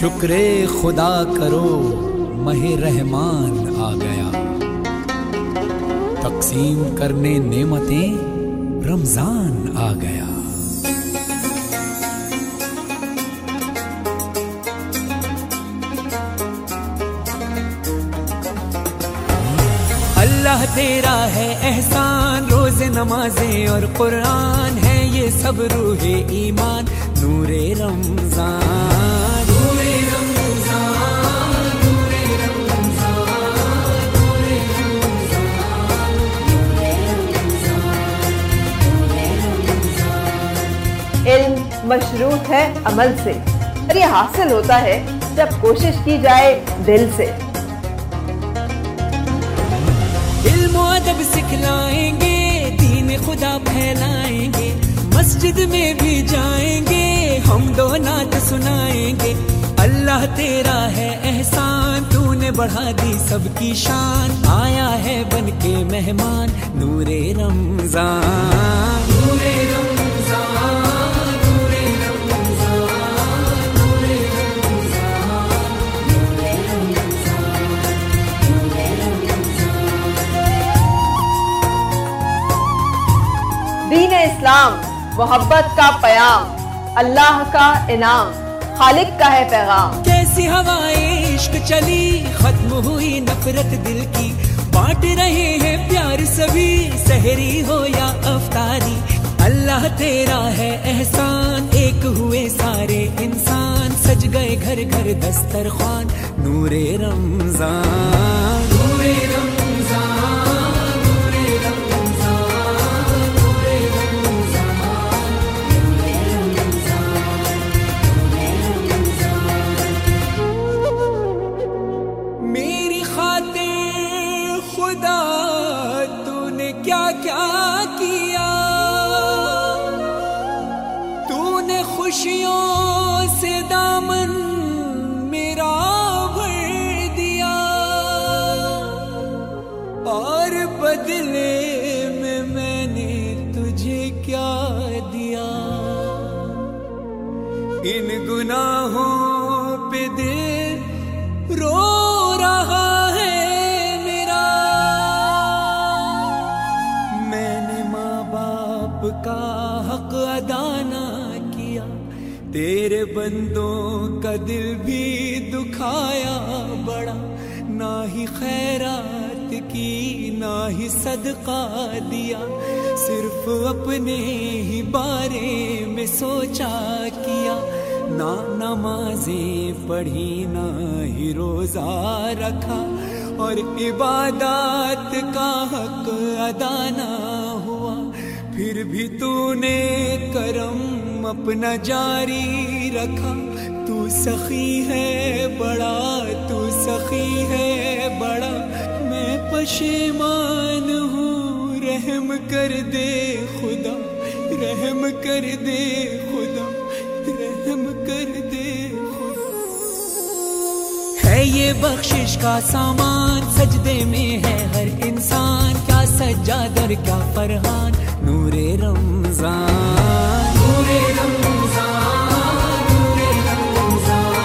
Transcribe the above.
شکر خدا کرو، مہ رحمان آ گیا۔ تقسیم کرنے نعمتیں رمضان آ گیا۔ اللہ تیرا ہے احسان روز نمازیں اور قرآن ہے یہ سب روح ایمان۔ مشروط ہے عمل سے۔ اور یہ حاصل ہوتا ہے جب کوشش کی جائے دل سے۔ علم و ادب سکھلائیں گے دین خدا پھیلائیں گے مسجد میں بھی جائیں گے ہم دو نعت سنائیں گے۔ اللہ تیرا ہے احسان تو نے بڑھا دی سب کی شان۔ آیا ہے بن کے مہمان نور رمضان۔ نور رمضان۔ اسلام محبت کا پیام اللہ کا انعام خالق کا ہے پیغام۔ کیسی ہوائیں عشق چلی ختم ہوئی نفرت دل کی؟ بانٹ رہے ہیں پیار سبھی سحری ہو یا افطاری اللہ تیرا ہے احسان ایک ہوئے سارے انسان۔ سج گئے گھر گھر دسترخوان نور رمضان۔ نور رمضان۔ کیا۔ تو نے خوشیوں سے دامن میرا بھر دیا۔ اور بدلے میں میں نے تجھے کیا دیا۔ ان گناہوں پہ دل کا حق ادا نہ کیا، تیرے بندوں کا دل بھی دکھایا بڑا۔ نہ ہی خیرات کی، نہ ہی صدقہ دیا۔ صرف اپنے ہی بارے میں سوچا کیا۔ نہ نمازیں پڑھی، نہ ہی روزہ رکھا۔ اور عبادات کا حق ادا نہ پھر بھی تو نے کرم اپنا جاری رکھا۔ تو سخی ہے بڑا، تو سخی ہے بڑا۔ میں پشیمان ہوں، رحم کر دے خدا۔ رحم کر دے خدا۔ رحم کر دے خدا۔ ہے یہ بخشش کا سامان، سجدے میں ہے ہر انسان۔ سجادر کیا فرحان نور رمضان۔ نور رمضان رمضان